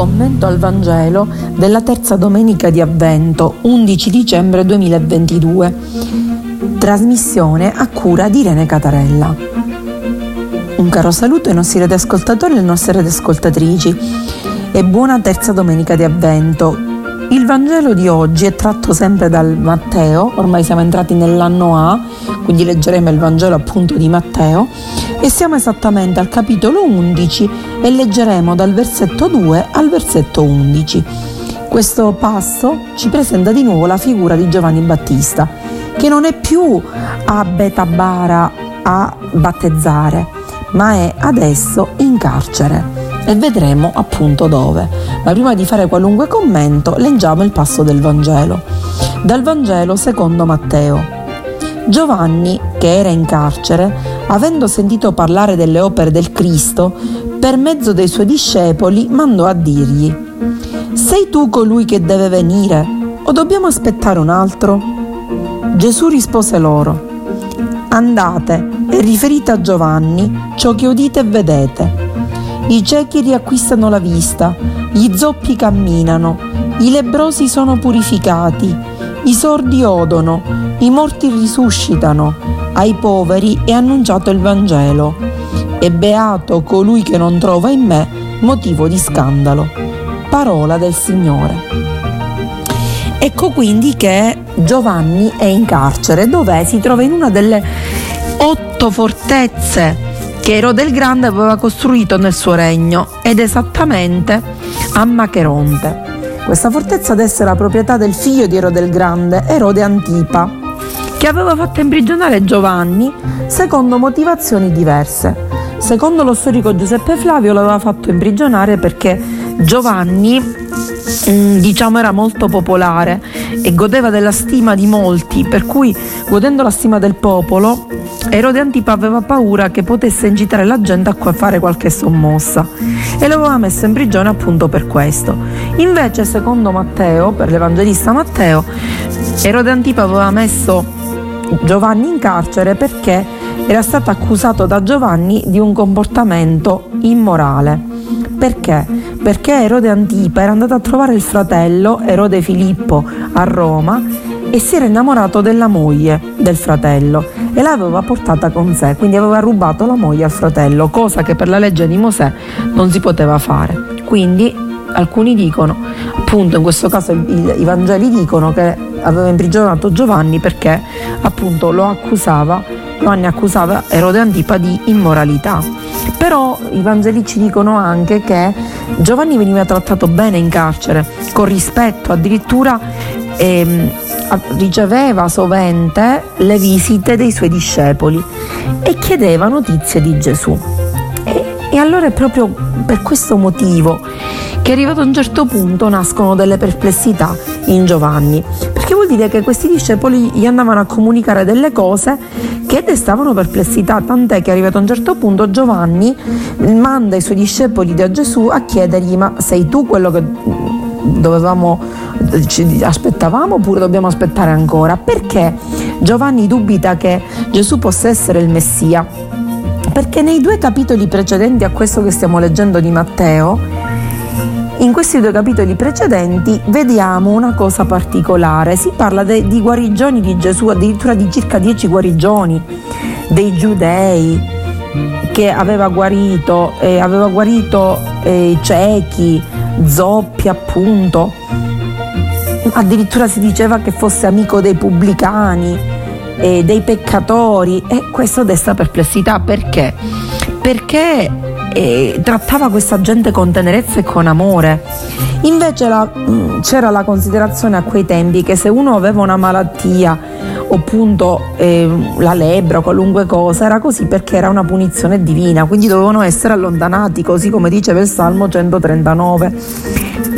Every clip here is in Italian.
commento al Vangelo della terza domenica di Avvento, 11 dicembre 2022. Trasmissione a cura di Irene Catarella. Un caro saluto ai nostri radioascoltatori e alle nostre radioascoltatrici e buona terza domenica di Avvento. Il Vangelo di oggi è tratto sempre dal Matteo, ormai siamo entrati nell'anno A, quindi leggeremo il Vangelo appunto di Matteo e siamo esattamente al capitolo 11 e leggeremo dal versetto 2 al versetto 11. Questo passo ci presenta di nuovo la figura di Giovanni Battista, che non è più a Betabara a battezzare, ma è adesso in carcere e vedremo appunto dove. Ma prima di fare qualunque commento, leggiamo il passo del Vangelo. Dal Vangelo secondo Matteo. Giovanni, che era in carcere, avendo sentito parlare delle opere del Cristo, per mezzo dei suoi discepoli mandò a dirgli, Sei tu colui che deve venire o dobbiamo aspettare un altro? Gesù rispose loro, Andate e riferite a Giovanni ciò che udite e vedete. I ciechi riacquistano la vista, gli zoppi camminano, i lebrosi sono purificati, i sordi odono, i morti risuscitano, ai poveri è annunciato il Vangelo. E beato colui che non trova in me motivo di scandalo. Parola del Signore. Ecco quindi che Giovanni è in carcere, dove si trova in una delle otto fortezze che Erode il Grande aveva costruito nel suo regno ed esattamente a Macheronte. Questa fortezza adesso era proprietà del figlio di Erode il Grande, Erode Antipa, che aveva fatto imprigionare Giovanni secondo motivazioni diverse. Secondo lo storico Giuseppe Flavio l'aveva fatto imprigionare perché Giovanni mm, diciamo era molto popolare e godeva della stima di molti, per cui godendo la stima del popolo Erode Antipa aveva paura che potesse incitare la gente a fare qualche sommossa e lo aveva messo in prigione appunto per questo. Invece, secondo Matteo, per l'Evangelista Matteo, Erode Antipa aveva messo Giovanni in carcere perché era stato accusato da Giovanni di un comportamento immorale. Perché? Perché Erode Antipa era andato a trovare il fratello Erode Filippo a Roma e si era innamorato della moglie del fratello e l'aveva portata con sé, quindi aveva rubato la moglie al fratello, cosa che per la legge di Mosè non si poteva fare. Quindi alcuni dicono, appunto in questo caso i, Vangeli dicono che aveva imprigionato Giovanni perché appunto lo accusava, Giovanni accusava Erode Antipa di immoralità. Però i Vangeli ci dicono anche che Giovanni veniva trattato bene in carcere, con rispetto, addirittura ehm, riceveva sovente le visite dei suoi discepoli e chiedeva notizie di Gesù. E, e allora è proprio per questo motivo che arrivato a un certo punto nascono delle perplessità in Giovanni, perché vuol dire che questi discepoli gli andavano a comunicare delle cose che destavano perplessità, tant'è che arrivato a un certo punto Giovanni manda i suoi discepoli da Gesù a chiedergli ma sei tu quello che dovevamo, ci aspettavamo oppure dobbiamo aspettare ancora? Perché Giovanni dubita che Gesù possa essere il Messia? Perché nei due capitoli precedenti a questo che stiamo leggendo di Matteo, in questi due capitoli precedenti vediamo una cosa particolare, si parla de, di guarigioni di Gesù, addirittura di circa dieci guarigioni dei giudei che aveva guarito, eh, aveva guarito eh, ciechi, zoppi appunto, addirittura si diceva che fosse amico dei pubblicani, eh, dei peccatori. E questo desta perplessità. Perché? Perché eh, trattava questa gente con tenerezza e con amore. Invece la, mm, c'era la considerazione a quei tempi che se uno aveva una malattia appunto eh, la lebbra o qualunque cosa, era così perché era una punizione divina, quindi dovevano essere allontanati, così come diceva il Salmo 139.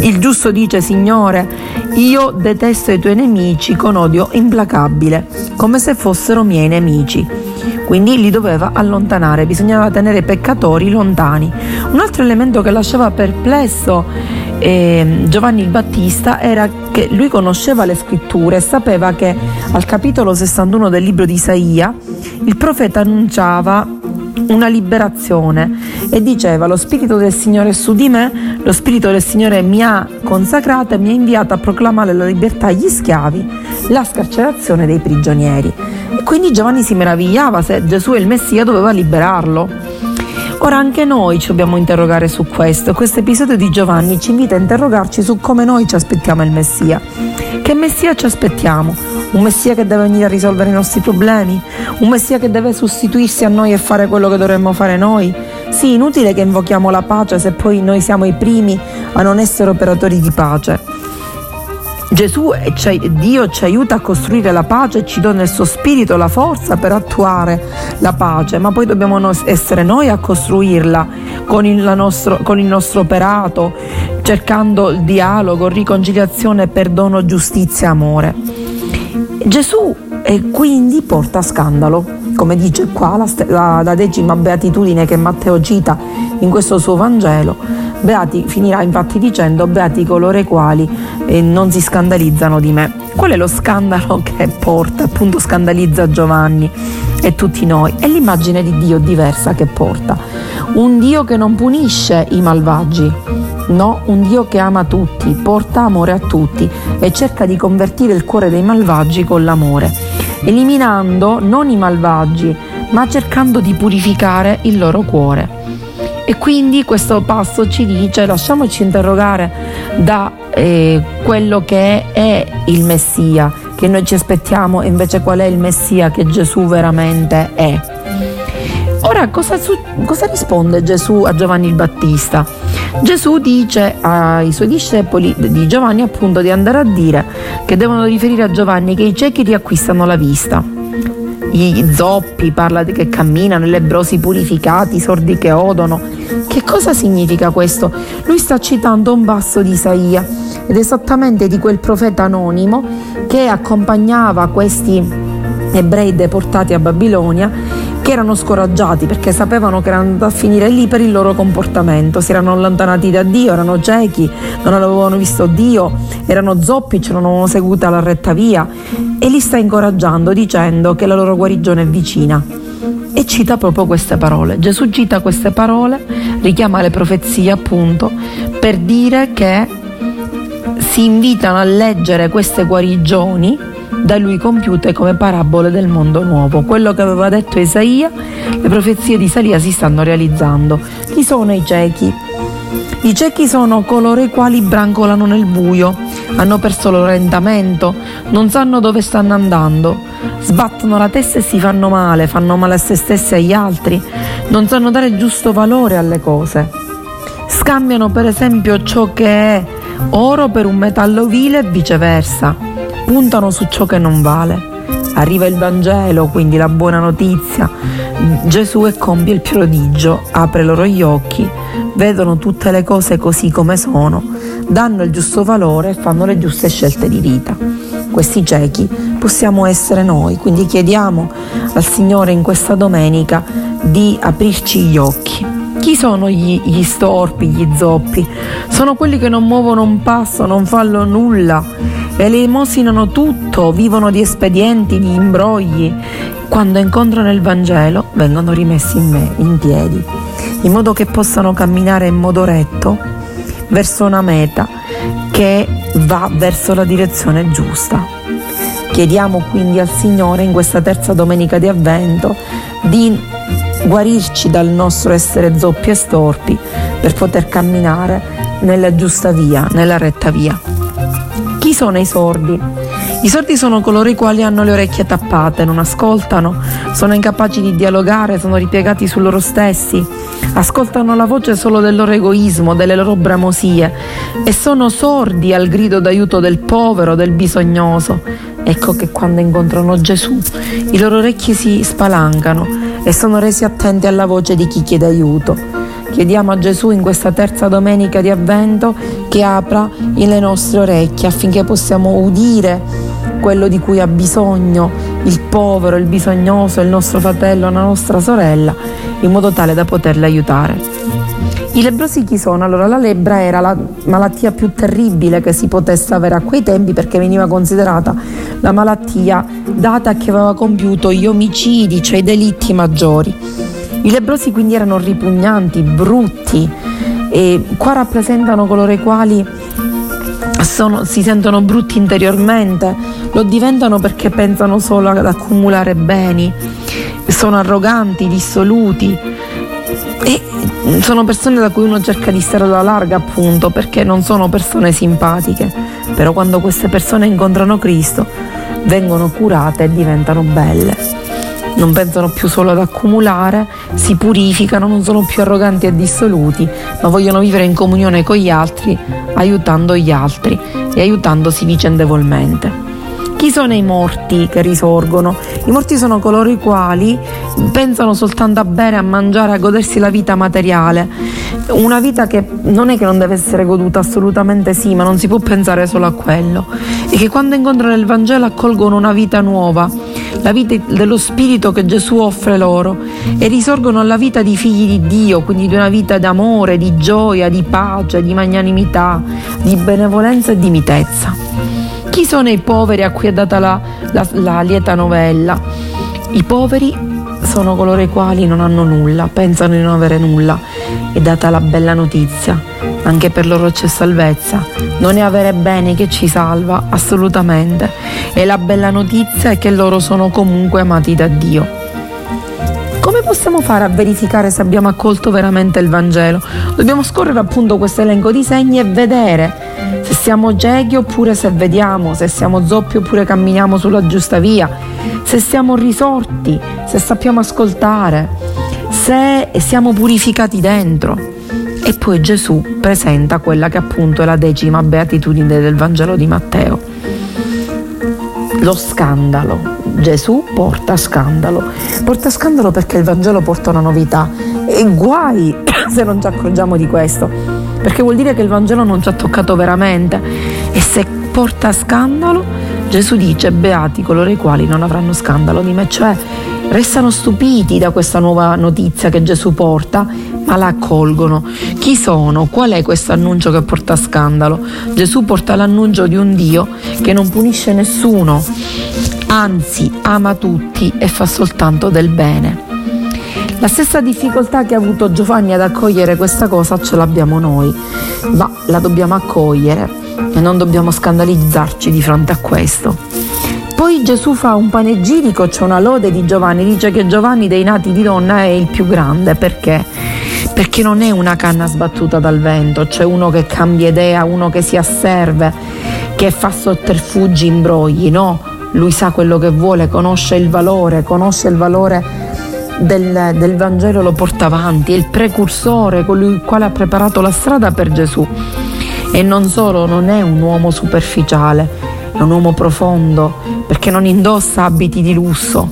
Il giusto dice, Signore, io detesto i tuoi nemici con odio implacabile, come se fossero miei nemici. Quindi li doveva allontanare, bisognava tenere i peccatori lontani. Un altro elemento che lasciava perplesso eh, Giovanni il Battista era che lui conosceva le scritture e sapeva che al capitolo 61 del libro di Isaia il profeta annunciava una liberazione e diceva lo Spirito del Signore è su di me, lo Spirito del Signore mi ha consacrato e mi ha inviato a proclamare la libertà agli schiavi, la scarcerazione dei prigionieri. Quindi Giovanni si meravigliava se Gesù il Messia doveva liberarlo. Ora anche noi ci dobbiamo interrogare su questo. Questo episodio di Giovanni ci invita a interrogarci su come noi ci aspettiamo il Messia. Che Messia ci aspettiamo? Un Messia che deve venire a risolvere i nostri problemi? Un Messia che deve sostituirsi a noi e fare quello che dovremmo fare noi? Sì, inutile che invochiamo la pace se poi noi siamo i primi a non essere operatori di pace. Gesù, cioè Dio ci aiuta a costruire la pace ci dona il suo spirito, la forza per attuare la pace, ma poi dobbiamo essere noi a costruirla con il nostro, con il nostro operato, cercando il dialogo, riconciliazione, perdono, giustizia, amore. Gesù e quindi porta scandalo, come dice qua la, la, la decima beatitudine che Matteo cita in questo suo Vangelo Beati finirà infatti dicendo beati coloro i quali eh, non si scandalizzano di me. Qual è lo scandalo che porta, appunto scandalizza Giovanni e tutti noi? È l'immagine di Dio diversa che porta. Un Dio che non punisce i malvagi, no, un Dio che ama tutti, porta amore a tutti e cerca di convertire il cuore dei malvagi con l'amore, eliminando non i malvagi, ma cercando di purificare il loro cuore. E quindi questo passo ci dice lasciamoci interrogare da eh, quello che è il Messia, che noi ci aspettiamo e invece qual è il Messia che Gesù veramente è. Ora cosa, cosa risponde Gesù a Giovanni il Battista? Gesù dice ai suoi discepoli di Giovanni appunto di andare a dire che devono riferire a Giovanni che i ciechi riacquistano la vista i zoppi, parla che camminano, i lebrosi purificati, i sordi che odono. Che cosa significa questo? Lui sta citando un basso di Isaia ed esattamente di quel profeta anonimo che accompagnava questi ebrei deportati a Babilonia che erano scoraggiati perché sapevano che erano andati a finire lì per il loro comportamento, si erano allontanati da Dio, erano ciechi, non avevano visto Dio, erano zoppi, ce non avevano seguita la retta via e li sta incoraggiando dicendo che la loro guarigione è vicina. E cita proprio queste parole. Gesù cita queste parole, richiama le profezie appunto, per dire che si invitano a leggere queste guarigioni da lui compiute come parabole del mondo nuovo. Quello che aveva detto Isaia, le profezie di Isaia si stanno realizzando. Chi sono i ciechi? I ciechi sono coloro i quali brancolano nel buio, hanno perso l'orientamento, non sanno dove stanno andando, sbattono la testa e si fanno male, fanno male a se stessi e agli altri, non sanno dare il giusto valore alle cose. Scambiano per esempio ciò che è oro per un metallo vile e viceversa puntano su ciò che non vale. Arriva il Vangelo, quindi la buona notizia. Gesù e compie il prodigio, apre loro gli occhi, vedono tutte le cose così come sono, danno il giusto valore e fanno le giuste scelte di vita. Questi ciechi possiamo essere noi, quindi chiediamo al Signore in questa domenica di aprirci gli occhi. Chi sono gli, gli, storpi, gli zoppi? Sono quelli che non muovono un passo, non fanno nulla, elemosinano tutto, vivono di espedienti, di imbrogli. Quando incontrano il Vangelo vengono rimessi in, me, in piedi, in modo che possano camminare in modo retto verso una meta che va verso la direzione giusta. Chiediamo quindi al Signore in questa terza domenica di avvento di guarirci dal nostro essere zoppi e storpi per poter camminare nella giusta via, nella retta via. Sono i sordi? I sordi sono coloro i quali hanno le orecchie tappate, non ascoltano, sono incapaci di dialogare, sono ripiegati su loro stessi, ascoltano la voce solo del loro egoismo, delle loro bramosie e sono sordi al grido d'aiuto del povero, del bisognoso. Ecco che quando incontrano Gesù i loro orecchi si spalancano e sono resi attenti alla voce di chi chiede aiuto. Chiediamo a Gesù in questa terza domenica di avvento che apra le nostre orecchie affinché possiamo udire quello di cui ha bisogno il povero, il bisognoso, il nostro fratello, la nostra sorella, in modo tale da poterle aiutare. I lebrosi chi sono? Allora la lebbra era la malattia più terribile che si potesse avere a quei tempi perché veniva considerata la malattia data a chi aveva compiuto gli omicidi, cioè i delitti maggiori I lebrosi quindi erano ripugnanti, brutti e qua rappresentano coloro i quali sono, si sentono brutti interiormente, lo diventano perché pensano solo ad accumulare beni, sono arroganti, dissoluti. E sono persone da cui uno cerca di stare alla larga appunto perché non sono persone simpatiche, però quando queste persone incontrano Cristo vengono curate e diventano belle non pensano più solo ad accumulare, si purificano, non sono più arroganti e dissoluti, ma vogliono vivere in comunione con gli altri, aiutando gli altri e aiutandosi vicendevolmente. Chi sono i morti che risorgono? I morti sono coloro i quali pensano soltanto a bere, a mangiare, a godersi la vita materiale. Una vita che non è che non deve essere goduta, assolutamente sì, ma non si può pensare solo a quello. E che quando incontrano il Vangelo accolgono una vita nuova, la vita dello Spirito che Gesù offre loro e risorgono alla vita di figli di Dio, quindi di una vita d'amore, di gioia, di pace, di magnanimità, di benevolenza e di mitezza. Chi sono i poveri a cui è data la, la, la lieta novella? I poveri sono coloro i quali non hanno nulla, pensano di non avere nulla. È data la bella notizia, anche per loro c'è salvezza. Non è avere bene che ci salva, assolutamente. E la bella notizia è che loro sono comunque amati da Dio. Come possiamo fare a verificare se abbiamo accolto veramente il Vangelo? Dobbiamo scorrere appunto questo elenco di segni e vedere se siamo ciechi oppure se vediamo, se siamo zoppi oppure camminiamo sulla giusta via, se siamo risorti, se sappiamo ascoltare, se siamo purificati dentro. E poi Gesù presenta quella che appunto è la decima beatitudine del Vangelo di Matteo. Lo scandalo. Gesù porta scandalo. Porta scandalo perché il Vangelo porta una novità. E guai se non ci accorgiamo di questo perché vuol dire che il Vangelo non ci ha toccato veramente e se porta scandalo, Gesù dice beati coloro i quali non avranno scandalo di me, cioè restano stupiti da questa nuova notizia che Gesù porta, ma la accolgono. Chi sono? Qual è questo annuncio che porta scandalo? Gesù porta l'annuncio di un Dio che non punisce nessuno, anzi ama tutti e fa soltanto del bene. La stessa difficoltà che ha avuto Giovanni ad accogliere questa cosa ce l'abbiamo noi, ma la dobbiamo accogliere e non dobbiamo scandalizzarci di fronte a questo. Poi Gesù fa un panegirico, c'è una lode di Giovanni, dice che Giovanni dei nati di donna è il più grande perché? Perché non è una canna sbattuta dal vento, c'è uno che cambia idea, uno che si asserve, che fa sotterfugi, imbrogli, no? Lui sa quello che vuole, conosce il valore, conosce il valore del, del Vangelo lo porta avanti, è il precursore, colui il quale ha preparato la strada per Gesù. E non solo, non è un uomo superficiale, è un uomo profondo, perché non indossa abiti di lusso,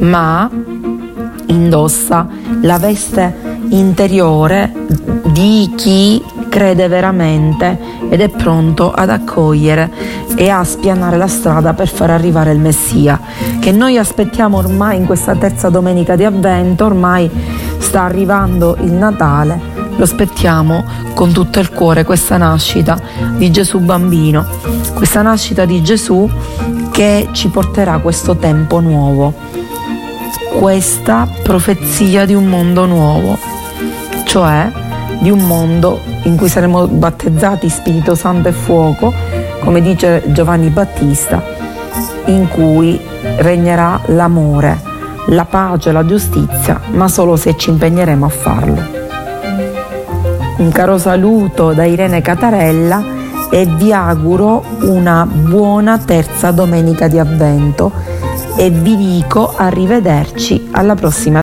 ma indossa la veste interiore di chi crede veramente ed è pronto ad accogliere e a spianare la strada per far arrivare il Messia, che noi aspettiamo ormai in questa terza domenica di avvento, ormai sta arrivando il Natale, lo aspettiamo con tutto il cuore, questa nascita di Gesù bambino, questa nascita di Gesù che ci porterà questo tempo nuovo, questa profezia di un mondo nuovo, cioè di un mondo in cui saremo battezzati Spirito Santo e Fuoco, come dice Giovanni Battista, in cui regnerà l'amore, la pace, la giustizia, ma solo se ci impegneremo a farlo. Un caro saluto da Irene Catarella e vi auguro una buona terza domenica di avvento e vi dico arrivederci alla prossima